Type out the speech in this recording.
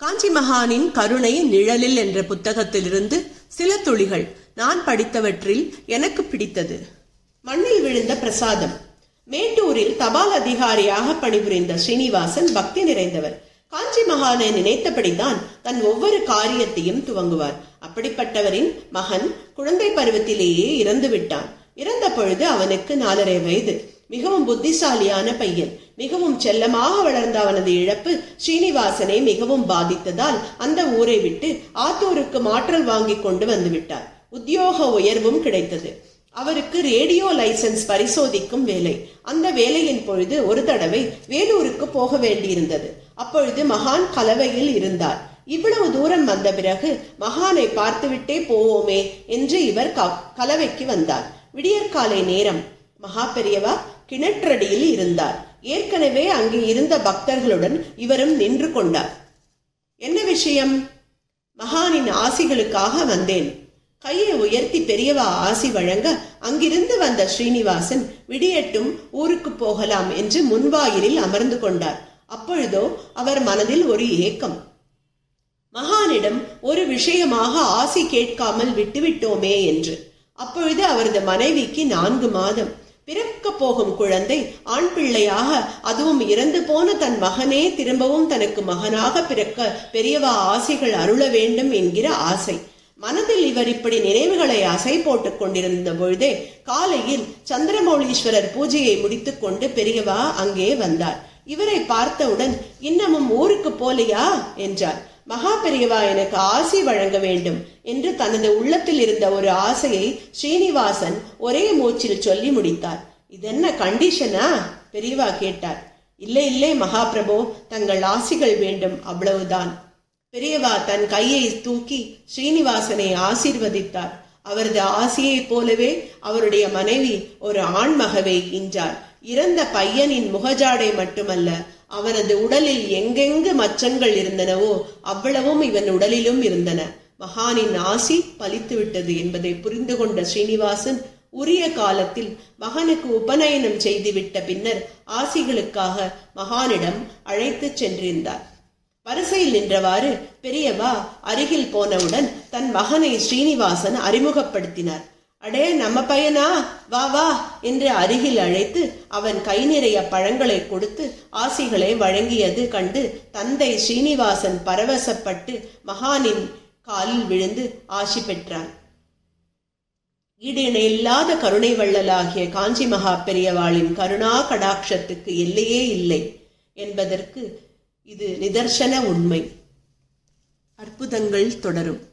காஞ்சி மகானின் கருணை நிழலில் என்ற புத்தகத்திலிருந்து சில துளிகள் நான் படித்தவற்றில் எனக்கு பிடித்தது. மண்ணில் விழுந்த பிரசாதம். மேட்டூரில் தபால் அதிகாரியாக பணிபுரிந்த ஸ்ரீனிவாசன் பக்தி நிறைந்தவர். காஞ்சி மகானை நினைத்தபடிதான் தன் ஒவ்வொரு காரியத்தையும் துவங்குவார். அப்படிப்பட்டவரின் மகன் குழந்தை பருவத்திலேயே இறந்து விட்டான் இறந்த பொழுது அவனுக்கு நாலரை வயது. மிகவும் புத்திசாலியான பையன். மிகவும் செல்லமாக வளர்ந்த அவனது இழப்பு ஸ்ரீனிவாசனை மிகவும் பாதித்ததால் அந்த ஊரை விட்டு ஆத்தூருக்கு மாற்றல் வாங்கி கொண்டு வந்து விட்டார் உத்தியோக உயர்வும் கிடைத்தது. அவருக்கு ரேடியோ லைசன்ஸ் பரிசோதிக்கும் வேலை. அந்த வேலையின் பொழுது ஒரு தடவை வேலூருக்கு போக வேண்டியிருந்தது. அப்பொழுது மகான் கலவையில் இருந்தார். இவ்வளவு தூரம் வந்த பிறகு மகானை பார்த்துவிட்டே போவோமே என்று இவர் கலவைக்கு வந்தார். விடியற்காலை நேரம். மகா பெரியவா கிணற்றடியில் இருந்தார். ஏற்கனவே அங்கே இருந்த பக்தர்களுடன் இவரும் நின்று கொண்டார். என்ன விஷயம்? மகானின் ஆசிகளுக்காக வந்தேன். கையை உயர்த்தி பெரியவா ஆசி வழங்க அங்கிருந்து வந்த ஸ்ரீனிவாசன் விடியட்டும் ஊருக்கு போகலாம் என்று முன்வாயிலில் அமர்ந்து கொண்டார். அப்பொழுதோ அவர் மனதில் ஒரு ஏக்கம். மகானிடம் ஒரு விஷயமாக ஆசி கேட்காமல் விட்டுவிட்டோமே என்று. அப்பொழுது அவரது மனைவிக்கு நான்கு மாதம். பிறக்க போகும் குழந்தை ஆண் பிள்ளையாக அதுவும் இறந்து போன தன் மகனே திரும்பவும் தனக்கு மகனாக பிறக்க பெரியவா ஆசைகள் அருள வேண்டும் என்கிற ஆசை. மனதில் இவர் இப்படி நினைவுகளை அசை போட்டுக் கொண்டிருந்த பொழுதே காலையில் சந்திரமௌலீஸ்வரர் பூஜையை முடித்துக்கொண்டு பெரியவா அங்கே வந்தார். இவரை பார்த்தவுடன் இன்னமும் ஊருக்கு போலையா? என்றார் மகா பெரியவா எனக்கு ஆசி வழங்க வேண்டும் என்று தனது உள்ளத்தில் இருந்த ஒரு ஆசையை ஸ்ரீனிவாசன் ஒரே மூச்சில் சொல்லி முடித்தார். இதென்ன கண்டிஷனா? பெரியவா கேட்டார். இல்லை இல்லை மகாபிரபு தங்கள் ஆசிகள் வேண்டும் அவ்வளவுதான். பெரியவா தன் கையை தூக்கி ஸ்ரீனிவாசனை ஆசீர்வதித்தார். அவரது ஆசையைப் போலவே அவருடைய மனைவி ஒரு ஆண்மகவை என்றார். இறந்த பையனின் முகஜாடை மட்டுமல்ல அவனது உடலில் எங்கெங்கு மச்சங்கள் இருந்தனவோ அவ்வளவும் இவன் உடலிலும் இருந்தன. மகானின் ஆசி பலித்து விட்டது என்பதை புரிந்து கொண்ட ஸ்ரீனிவாசன் உரிய காலத்தில் மகனுக்கு உபநயனம் செய்துவிட்ட பின்னர் ஆசிகளுக்காக மகானிடம் அழைத்துச் சென்றிருந்தார். வரிசையில் நின்றவாறு பெரியவா அருகில் போனவுடன் தன் மகனை ஸ்ரீனிவாசன் அறிமுகப்படுத்தினார். அடே நம்ம பையனா? வா வா என்று அருகில் அழைத்து அவன் கை நிறைய பழங்களை கொடுத்து ஆசிகளை வழங்கியது கண்டு தந்தை ஸ்ரீனிவாசன் பரவசப்பட்டு மகானின் காலில் விழுந்து ஆசி பெற்றான். ஈடிணை இல்லாத கருணை வள்ளலாகிய காஞ்சி மகா பெரியவாளின் கருணா கடாட்சத்துக்கு எல்லையே இல்லை என்பதற்கு இது நிதர்சன உண்மை. அற்புதங்கள் தொடரும்.